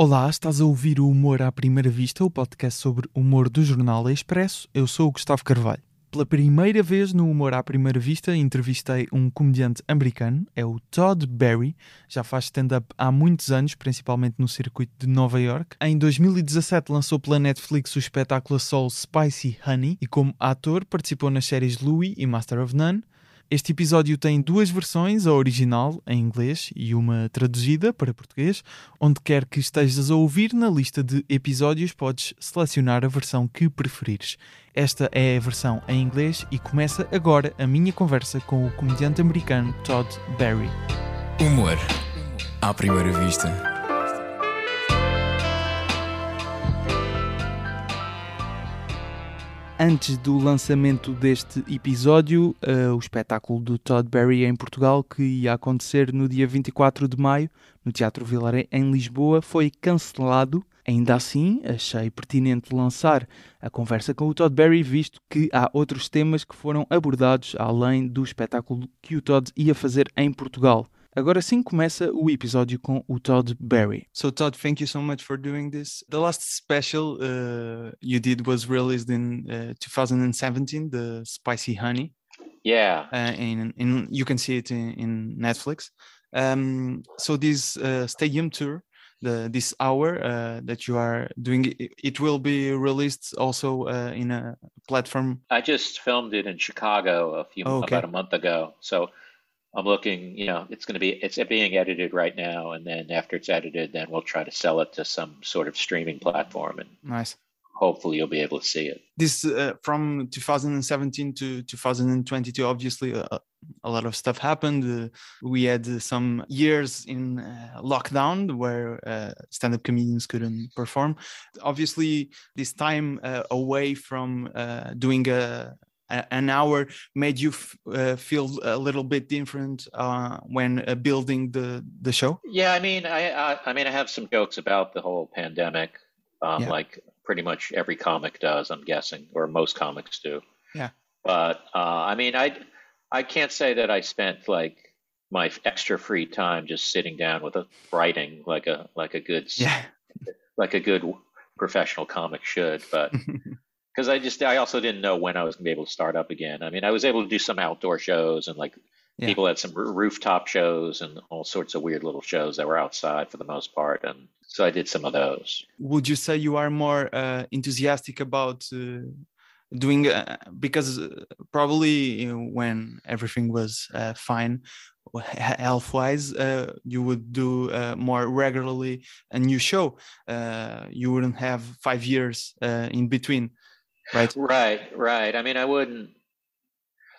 Olá, estás a ouvir o Humor à Primeira Vista, o podcast sobre humor do jornal Expresso. Eu sou o Gustavo Carvalho. Pela primeira vez no Humor à Primeira Vista, entrevistei um comediante americano, é o Todd Barry. Já faz stand-up há muitos anos, principalmente no circuito de Nova York. Em 2017 lançou pela Netflix o espetáculo Soul Spicy Honey e, como ator, participou nas séries Louie e Master of None. Este episódio tem duas versões, a original em inglês e uma traduzida para português. Onde quer que estejas a ouvir, na lista de episódios podes selecionar a versão que preferires. Esta é a versão em inglês e começa agora a minha conversa com o comediante americano Todd Barry. Humor à primeira vista. Antes do lançamento deste episódio, uh, o espetáculo do Todd Barry em Portugal, que ia acontecer no dia 24 de maio, no Teatro Vilaré, em Lisboa, foi cancelado. Ainda assim, achei pertinente lançar a conversa com o Todd Barry, visto que há outros temas que foram abordados além do espetáculo que o Todd ia fazer em Portugal. Agora sim começa o episódio com o Todd Barry. So Todd, thank you so much for doing this. The last special uh, you did was released in uh, 2017, the Spicy Honey. Yeah. Uh, in, in you can see it in, in Netflix. Um, so this uh, stadium tour, the this hour uh, that you are doing, it, it will be released also uh, in a platform. I just filmed it in Chicago a few Oh, okay. about a month ago. So I'm looking, you know, it's going to be it's being edited right now and then after it's edited then we'll try to sell it to some sort of streaming platform and Nice. hopefully you'll be able to see it. this uh, from 2017 to 2022 obviously uh, a lot of stuff happened uh, we had uh, some years in uh, lockdown where uh, stand-up comedians couldn't perform obviously this time uh, away from uh, doing a- an hour made you f- uh, feel a little bit different uh, when uh, building the the show Yeah, I mean, I, I, I mean, I have some jokes about the whole pandemic, um, Yeah. like pretty much every comic does, I'm guessing, or most comics do. Yeah. But uh, I mean, I, I can't say that I spent like my extra free time just sitting down with a writing like a like a good yeah like a good professional comic should, but because I just I also didn't know when I was gonna be able to start up again. I mean, I was able to do some outdoor shows and like Yeah. people had some rooftop shows and all sorts of weird little shows that were outside for the most part, and so I did some of those. would you say you are more uh, enthusiastic about uh, doing uh, because uh, probably you know, when everything was uh, fine health wise uh, you would do uh, more regularly a new show uh, you wouldn't have five years uh, in between right Right, right. I mean, I wouldn't.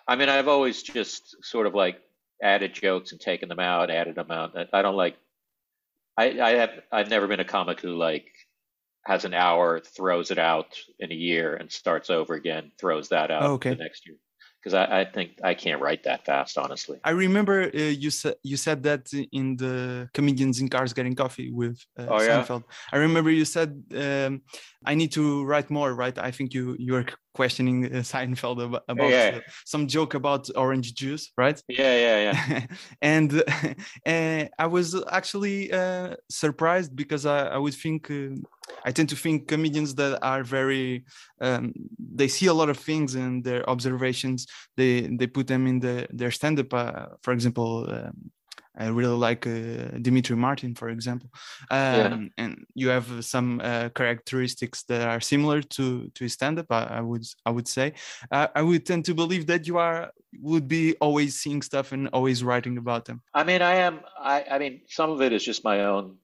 I mean, I've always just sort of like added jokes and taken them out, added them out. I- don't like. I I have I've never been a comic who like has an hour, throws it out in a year, and starts over again, throws that out Oh, okay. the next year. Because I, I think I can't write that fast, honestly. I remember uh, you said you said that in the comedians in cars getting coffee with uh, Oh, yeah? Seinfeld. I remember you said um, I need to write more. Right? I think you you were questioning uh, Seinfeld about, about Yeah. uh, some joke about orange juice, right? Yeah, yeah, yeah. and uh, I was actually uh, surprised because I, I would think uh, I tend to think comedians that are very um, they see a lot of things and their observations they they put them in the their stand-up uh, for example um, I really like uh, Demetri Martin, for example, um, and you have some uh, characteristics that are similar to to stand-up. I, I would I would say uh, I would tend to believe that you are would be always seeing stuff and always writing about them. I mean, I am. I, I mean, some of it is just my own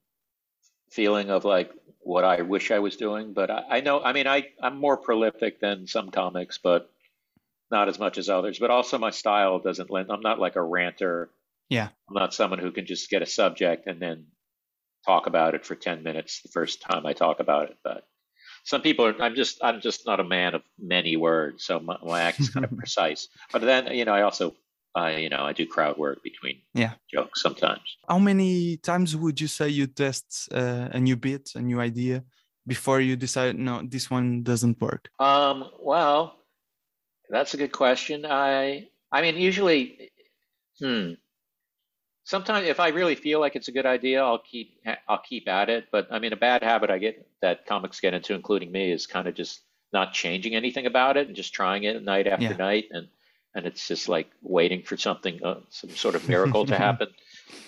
feeling of like what I wish I was doing. But I, I know. I mean, I I'm more prolific than some comics, but not as much as others. But also, my style doesn't lend. I'm not like a ranter. Yeah. I'm not someone who can just get a subject and then talk about it for ten minutes the first time I talk about it. But some people are. I'm just. I'm just not a man of many words. So my, my act is kind of precise. But then, you know, I also. I, you know, I do crowd work between Yeah. jokes sometimes. How many times would you say you test uh, a new bit, a new idea, before you decide no, this one doesn't work? Um, well, that's a good question. I, I mean, usually, hmm. Sometimes if I really feel like it's a good idea, I'll keep I'll keep at it. But I mean, a bad habit I get that comics get into, including me, is kind of just not changing anything about it and just trying it night after Yeah. night, and and it's just like waiting for something, uh, some sort of miracle to happen.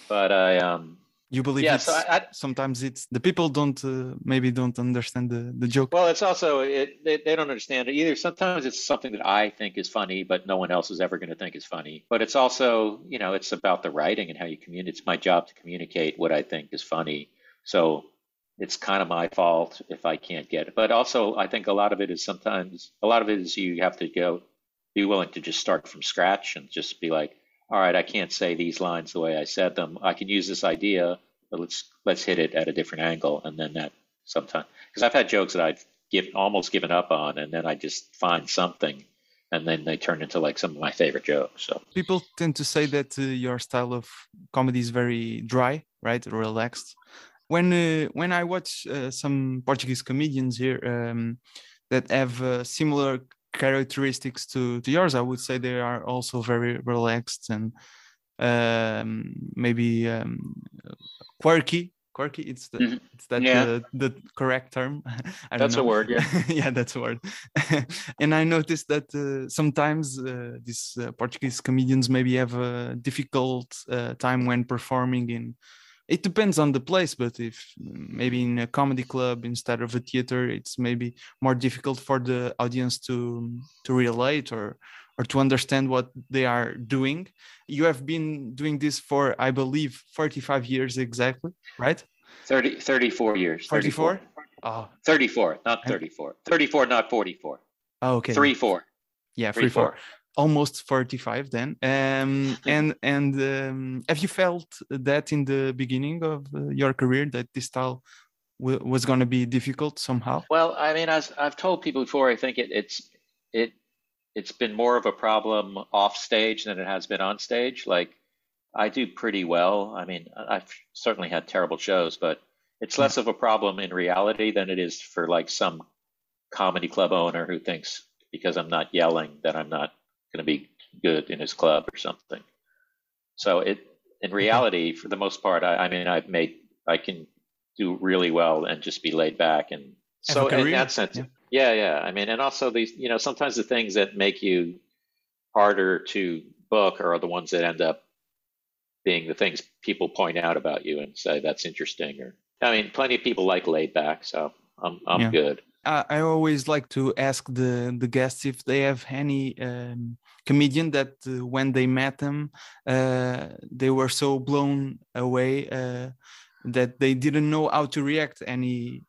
But I um You believe yeah, so I, I sometimes it's the people don't uh, maybe don't understand the, the joke. Well, it's also it, they, they don't understand it either. Sometimes it's something that I think is funny, but no one else is ever going to think is funny. But it's also, you know, it's about the writing and how you communicate. It's my job to communicate what I think is funny. So it's kind of my fault if I can't get it. But also, I think a lot of it is sometimes a lot of it is you have to go be willing to just start from scratch and just be like, all right, I can't say these lines the way I said them. I can use this idea, but let's let's hit it at a different angle, and then that sometimes because I've had jokes that I've given almost given up on, and then I just find something, and then they turn into like some of my favorite jokes. So People tend to say that uh, your style of comedy is very dry, right? Relaxed. When uh, when I watch uh, some Portuguese comedians here um, that have similar characteristics to, to yours, I would say they are also very relaxed and um, maybe um, quirky. Quirky, it's the Mhm. it's that Yeah. the, the correct term. That's a word, yeah. yeah, that's a word. and I noticed that uh, sometimes uh, these uh, Portuguese comedians maybe have a difficult uh, time when performing in. It depends on the place, but if maybe in a comedy club instead of a theater, it's maybe more difficult for the audience to to relate or or to understand what they are doing. You have been doing this for, I believe, 45 years exactly, right? 30, 34 years. 44? Oh, 34, not 34. 34, not 44. oh, okay. Three, four. yeah, Three, three, four. four. Almost 45 then um and and um, have you felt that in the beginning of uh, your career that this style w- was going to be difficult somehow Well, I mean, as I've told people before, I think it, it's it it's been more of a problem off stage than it has been on stage. Like I do pretty well. I mean, I've certainly had terrible shows, but it's less of a problem in reality than it is for like some comedy club owner who thinks because I'm not yelling that I'm not going to be good in his club or something. So it in reality, for the most part, I, I mean, I've made I can do really well and just be laid back and so in that sense, yeah. yeah, yeah. I mean, and also these, you know, sometimes the things that make you harder to book are the ones that end up being the things people point out about you and say that's interesting. Or I mean, plenty of people like laid back, so I'm I'm Yeah. good. I, I always like to ask the the guests if they have any um, comedian that uh, when they met them uh, they were so blown away uh, that they didn't know how to react any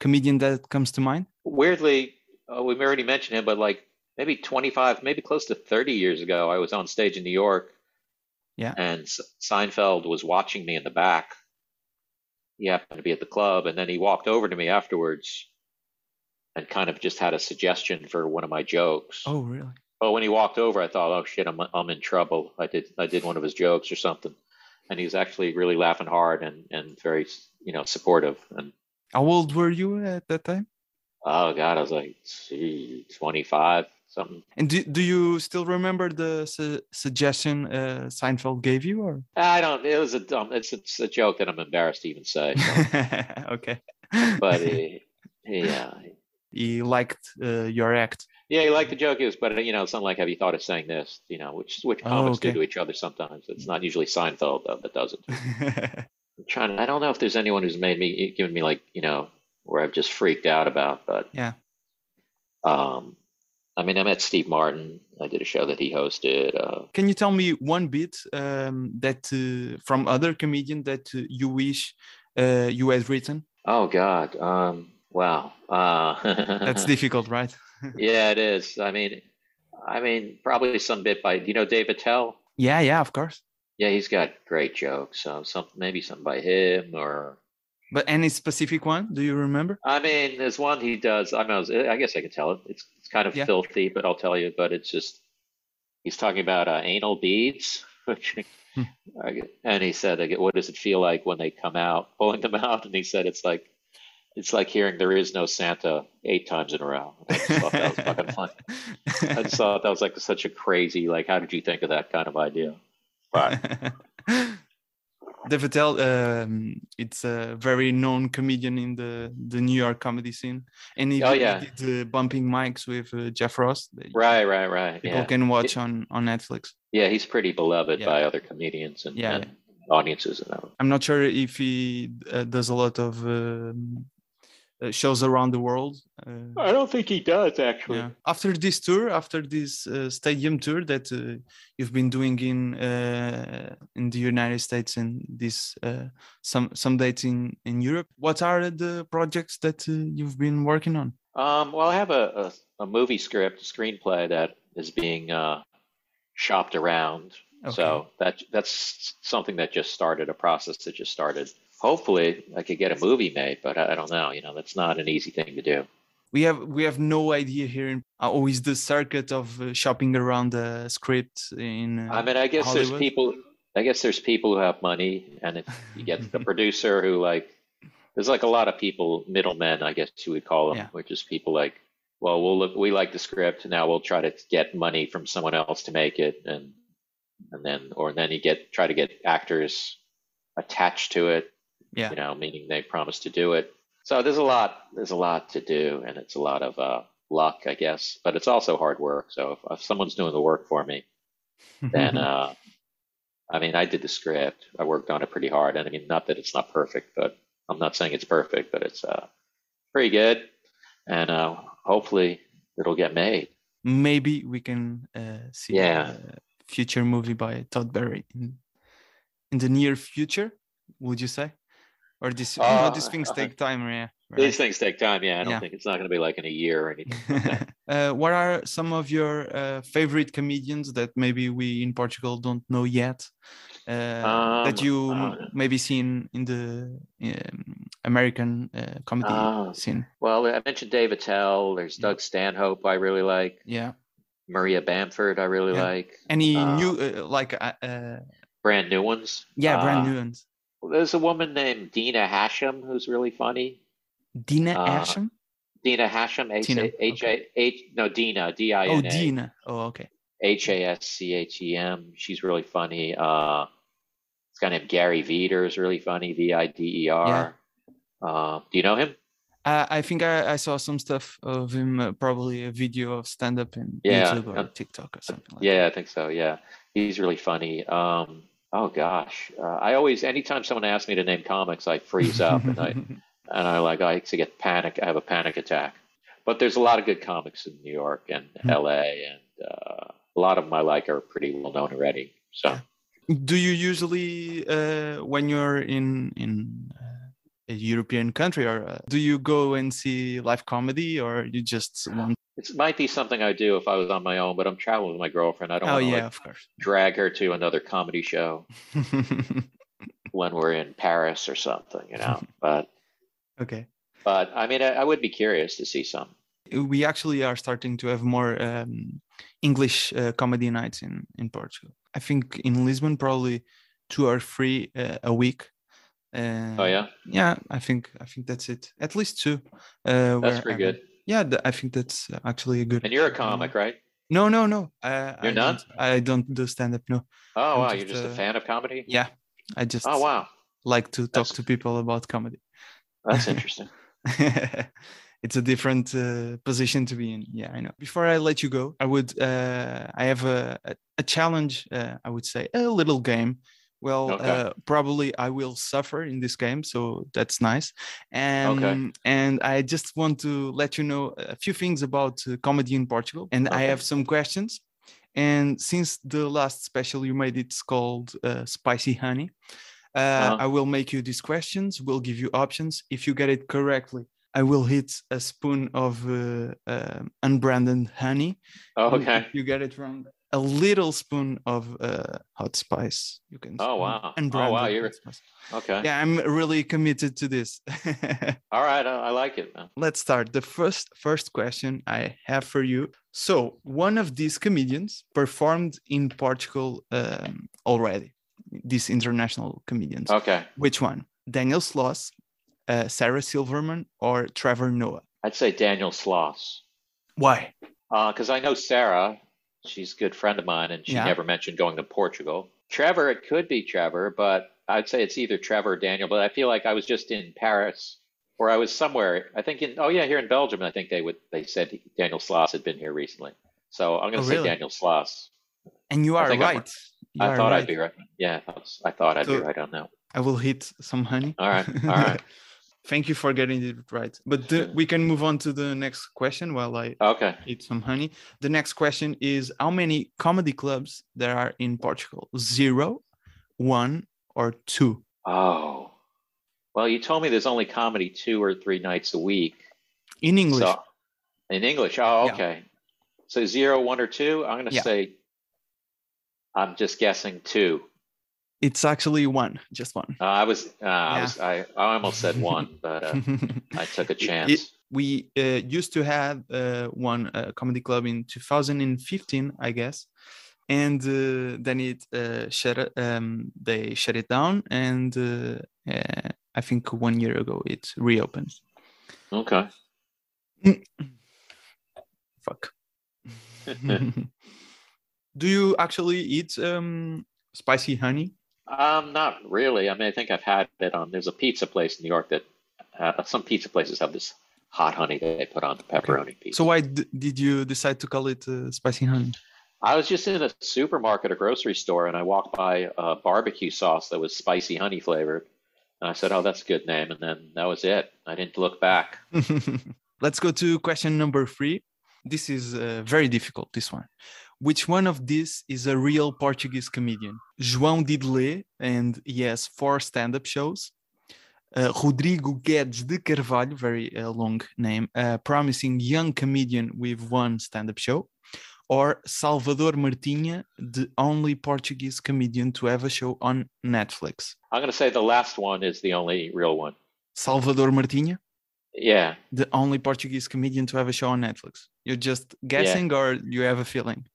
comedian that comes to mind Weirdly, uh, we've already mentioned him, but like maybe 25, maybe close to 30 years ago, I was on stage in New York. Yeah. And Seinfeld was watching me in the back. He happened to be at the club, and then he walked over to me afterwards and kind of just had a suggestion for one of my jokes. oh really But when he walked over, I thought, "Oh shit, I'm I'm in trouble. I did I did one of his jokes or something." And he was actually really laughing hard and and very you know supportive. And how old were you at that time oh god, I was like, gee, 25 something. And do, do you still remember the su- suggestion uh, Seinfeld gave you, or? I don't. It was a dumb. It's it's a joke that I'm embarrassed to even say. okay. But uh, he liked uh, your act. yeah, he liked the joke. It was, but you know, something like, "Have you thought of saying this?" You know, which which Oh, comics okay. do to each other sometimes. It's not usually Seinfeld though that does it. I'm trying. I don't know if there's anyone who's made me given me like you know where I've just freaked out about, but Yeah. Um, I mean, I met Steve Martin. I did a show that he hosted. Uh, Can you tell me one bit um, that uh, from other comedian that uh, you wish uh, you had written? oh God. Um, wow. Uh, That's difficult, right? yeah, it is. I mean, I mean, probably some bit by. You know Dave Attell? Yeah, yeah, of course. Yeah, he's got great jokes. So some maybe something by him or But any specific one? Do you remember? I mean, there's one he does. I know. I guess I can tell it. It's it's kind of Yeah. filthy, but I'll tell you. But it's just he's talking about uh, anal beads, which, Hmm. And he said, "What does it feel like when they come out, pulling them out?" And he said, "It's like it's like hearing there is no Santa eight times in a row." I just thought that was fucking funny. I just thought that was like such a crazy. Like, how did you think of that kind of idea? But Dave Attell, um, it's a very known comedian in the, the New York comedy scene, and he, Oh, did- he yeah. did the bumping mics with uh, Jeff Ross. Right, right, right. People Yeah, can watch on on Netflix. yeah. He's pretty beloved Yeah. by other comedians and, Yeah, and audiences and that. I'm not sure if he uh, does a lot of um, uh, shows around the world. Uh, I don't think he does actually. yeah. After this tour, after this uh, stadium tour that uh, you've been doing in uh, in the United States and this uh, some some dates in in Europe, what are the projects that uh, you've been working on? Um, well, I have a, a, a movie script, a screenplay that is being uh, shopped around. Okay. So that that's something that just started, a process that just started. Hopefully, I could get a movie made, but I, I don't know. You know, that's not an easy thing to do. we have we have no idea here in uh, always the circuit of uh, shopping around the script in uh, I mean, I guess Hollywood? there's people. I guess there's people who have money, and if you get the producer who like, there's like a lot of people, middlemen, I guess you would call them, Yeah. which is people like, well, we'll look, we like the script, now we'll try to get money from someone else to make it, and and then or then you get try to get actors attached to it, yeah you know, meaning they promise to do it. So there's a lot, there's a lot to do, and it's a lot of uh, luck, I guess, but it's also hard work. So if, if someone's doing the work for me, then uh, I mean, I did the script. I worked on it pretty hard, and I mean, not that it's not perfect, but I'm not saying it's perfect, but it's uh, pretty good, and uh, hopefully it'll get made. maybe we can uh, see Yeah. a future movie by Todd Barry in, in the near future. Would you say, or this you know, Uh, these things take time? Yeah, These things take time. Yeah, I don't Yeah. think it's not going to be like in a year or anything. uh, what are some of your uh, favorite comedians that maybe we in Portugal don't know yet? Uh, that Um, you uh, maybe seen in the um, American uh, comedy Ah. scene? well, I mentioned Dave Attell. There's. Doug Stanhope. I really like. Yeah. Maria Bamford. I really Yeah. like. Any Uh, new uh, like uh, uh, Brand new ones. yeah brand Uh, new ones? There's a woman named Dina Hashem who's really funny. Dina uh, Asham? Dina Hashem. H A H. No, Dina. D I Oh, Dina. Oh, okay. H A S C H E M. She's really funny. Uh, this guy named Gary Vider is really funny. V I D E R. Uh, do you know him? Uh, I think I, I saw some stuff of him, uh, probably a video of stand up in Yeah, YouTube or TikTok or something like Yeah, I think so. Yeah, he's really funny. Um, oh gosh, uh, I always, anytime someone asks me to name comics, I freeze up and I and I like I to get panic. I have a panic attack. But there's a lot of good comics in New York and Hmm. L.A. and uh, a lot of them I like are pretty well known already. So. Do you usually, uh, when you're in in uh, a European country, or uh, do you go and see live comedy, or you just want? It might be something I do if I was on my own, but I'm traveling with my girlfriend. I don't Oh want to yeah, like, of course. drag her to another comedy show when we're in Paris or something, you know. But okay. but I mean, I, I would be curious to see some. we actually are starting to have more um, English uh, comedy nights in in Portugal. I think in Lisbon probably two or three uh, a week. Uh, Oh yeah, yeah. I think I think that's it. At least two. Uh, that's pretty I'm- good. Yeah, I think that's uh, actually a good. And you're a comic, right? No, no, no. Uh, You're I not? Don't, I don't do stand up. No. Oh I'm wow, just, you're just a uh, fan of comedy. Yeah, I just Oh wow, like to talk That's- to people about comedy. that's interesting. it's a different uh, position to be in. Yeah, I know. Before I let you go, I would uh, I have a a, a challenge. Uh, I would say a little game. Well, Okay. uh, probably I will suffer in this game, so that's nice. And and I just want to let you know a few things about uh, comedy in Portugal, and I have some questions. And since the last special you made, it's called uh, Spicy Honey. Uh, Uh-huh. I will make you these questions. We'll give you options. If you get it correctly, I will hit a spoon of uh, uh, unbranded honey. Oh, okay. If you get it wrong, a little spoon of uh, hot spice. You can. Oh, wow. Oh, wow, you're-. Okay. Yeah, I'm really committed to this. All right, I, I like it, man. Let's start. The first first question I have for you. So, one of these comedians performed in Portugal um, already. These international comedians. Okay, Which one? Daniel Sloss, uh, Sarah Silverman, or Trevor Noah? I'd say Daniel Sloss. Why? because I know Sarah. She's a good friend of mine, and she Yeah. never mentioned going to Portugal. Trevor, it could be Trevor, but I'd say it's either Trevor or Daniel, but I feel like I was just in Paris or I was somewhere. I think in oh yeah, here in Belgium. I think they would they said Daniel Sloss had been here recently. So I'm going to Oh, say really? Daniel Sloss. And you are I'm- right. You I are thought right. I'd be right. Yeah, I, was- I thought I'd be right on that. I will hit some honey. All right, all right. Thank you for getting it right. But the, we can move on to the next question while I Okay. eat some honey. The next question is how many comedy clubs there are in Portugal? Zero, one, or two? Oh, well, you told me there's only comedy two or three nights a week. In English. So in English, oh, Yeah. okay. So zero, one, or two. I'm going to Yeah. say. I'm just guessing two. It's actually one, just one. Uh, I was, uh, I was, I, I almost said one, but uh, I took a chance. we uh, used to have uh, one uh, comedy club in 2015 i guess and uh, then it uh, shut um, they shut it down and uh, uh, i think one year ago it reopened okay. fuck do you actually eat um, spicy honey Um, not really. I mean, I think I've had it on. There's a pizza place in New York that uh, some pizza places have this hot honey that they put on the pepperoni pizza. so why d- did you decide to call it uh, spicy honey I was just in a supermarket or grocery store, and I walked by a barbecue sauce that was spicy honey flavored, and I said, "Oh, that's a good name." And then that was it. I didn't look back. Let's go to question number three. This is uh, very difficult, this one. Which one of these is a real Portuguese comedian? João Didelet, and he has four stand up shows. Uh, Rodrigo Guedes de Carvalho, very uh, long name, a promising young comedian with one stand up show. Or Salvador Martinha, the only Portuguese comedian to have a show on Netflix. I'm going to say the last one is the only real one. Salvador Martinha? Yeah, the only Portuguese comedian to have a show on Netflix? You're just guessing or you have a feeling?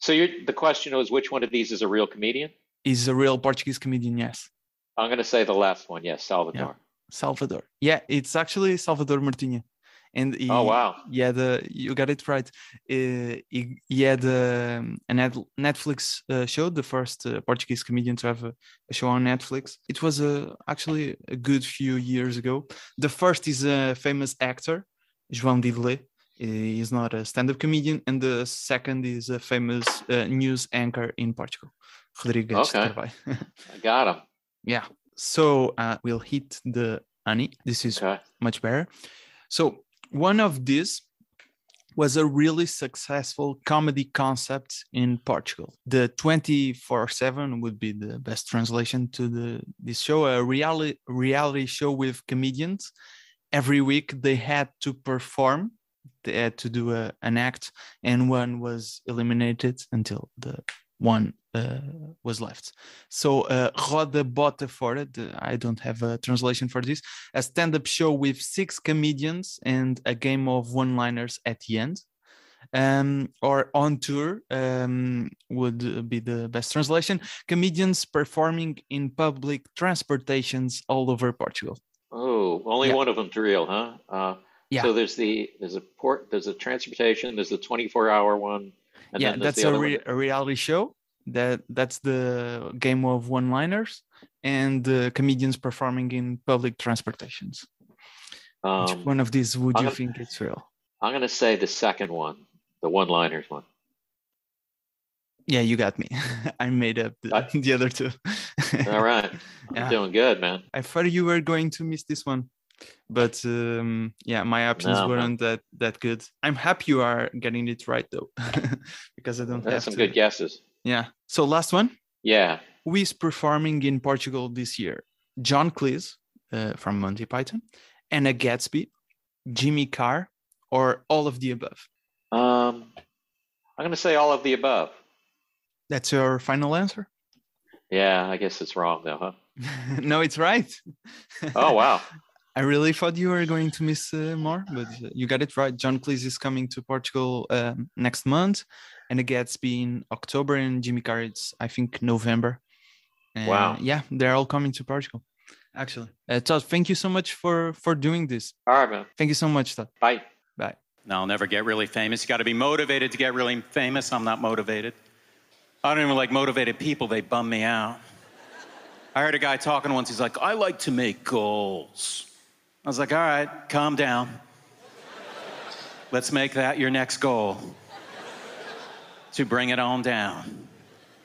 So you're, the question was, which one of these is a real comedian? Is a real Portuguese comedian? Yes. I'm going to say the last one. Yes, Salvador. Salvador. Yeah, it's actually Salvador Martinha. And he, Oh wow. yeah, the you got it right. Uh, he, he had um, a Netflix uh, show, the first uh, Portuguese comedian to have a, a show on Netflix. It was uh, actually a good few years ago. The first is a famous actor, João Didelet. He is not a stand-up comedian, and the second is a famous uh, news anchor in Portugal, Rodrigo Okay. Carvalho. I got him. yeah. So uh, we'll hit the honey. This is Okay. much better. So one of these was a really successful comedy concept in Portugal. The 24/7 would be the best translation to the this show, a reality reality show with comedians. Every week they had to perform, they had to do a, an act, and one was eliminated until the one uh, was left. So uh, Roda Bota Fora, the, I don't have a translation for this, a stand-up show with six comedians and a game of one-liners at the end. Um, or on tour um, would be the best translation. Comedians performing in public transportations all over Portugal. Oh, only Yeah. one of them's real, huh? Uh, Yeah. So there's the there's a port there's a transportation there's the 24 hour one and yeah, then that's the a, re- a reality show. That that's the game of one-liners and the comedians performing in public transportations. Which Um, one of these would I'm you gonna- think it's real? I'm gonna say the second one, the one liners one. Yeah, you got me. I made up the, I- the other two. All right, I'm Yeah. doing good, man. I thought you were going to miss this one, but um, yeah, my options No, weren't that that good. I'm happy you are getting it right though, because I don't That's have some to. good guesses. Yeah. So last one. Yeah. Who is performing in Portugal this year? John Cleese uh, from Monty Python, Hannah Gadsby, Jimmy Carr, or all of the above? Um, I'm gonna say all of the above. That's your final answer? Yeah, I guess it's wrong though, huh? no, it's right. Oh wow. I really thought you were going to miss uh, more, but uh, you got it right. John Cleese is coming to Portugal um, next month, and the Gadsby in October, and Jimmy Carr it's I think November. And, Wow. Yeah, they're all coming to Portugal. Actually, uh, Todd, thank you so much for for doing this. All right, man. Thank you so much, Todd. Bye. Bye. No, I'll never get really famous. You got to be motivated to get really famous. I'm not motivated. I don't even like motivated people. They bum me out. I I heard a guy talking once. He's like, I like to make goals. I was like, all right, calm down. Let's make that your next goal to bring it on down.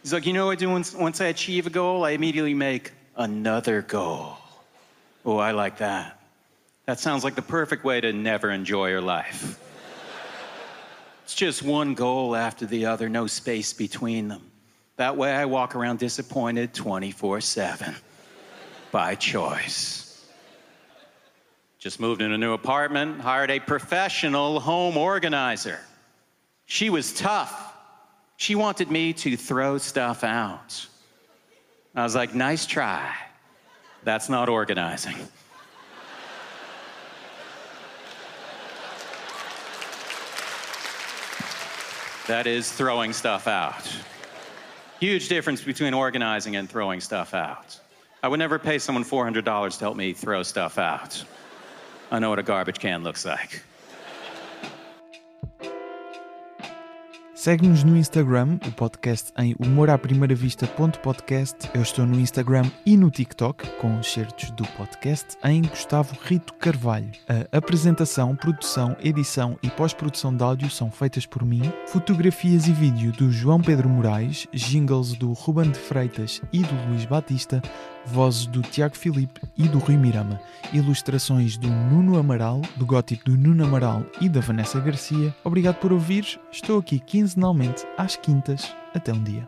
He's like, you know what I do once, once I achieve a goal? I immediately make another goal. Oh, I like that. That sounds like the perfect way to never enjoy your life. It's just one goal after the other, no space between them. That way I walk around disappointed 24 7 by choice. Just moved in a new apartment, hired a professional home organizer. She was tough. She wanted me to throw stuff out. I was like, nice try. That's not organizing. That is throwing stuff out. Huge difference between organizing and throwing stuff out. I would never pay someone $400 to help me throw stuff out. I know what a garbage can looks like. Segue-nos no Instagram, o podcast em humoraprimeiravista.podcast. Eu estou no Instagram e no TikTok, com certos do podcast, em Gustavo Rito Carvalho. A apresentação, produção, edição e pós-produção de áudio são feitas por mim, fotografias e vídeo do João Pedro Moraes, jingles do Ruben de Freitas e do Luís Batista, vozes do Tiago Filipe e do Rui Mirama, ilustrações do Nuno Amaral, do gótico do Nuno Amaral e da Vanessa Garcia. Obrigado por ouvir. Estou aqui quinzenalmente às quintas. Até um dia.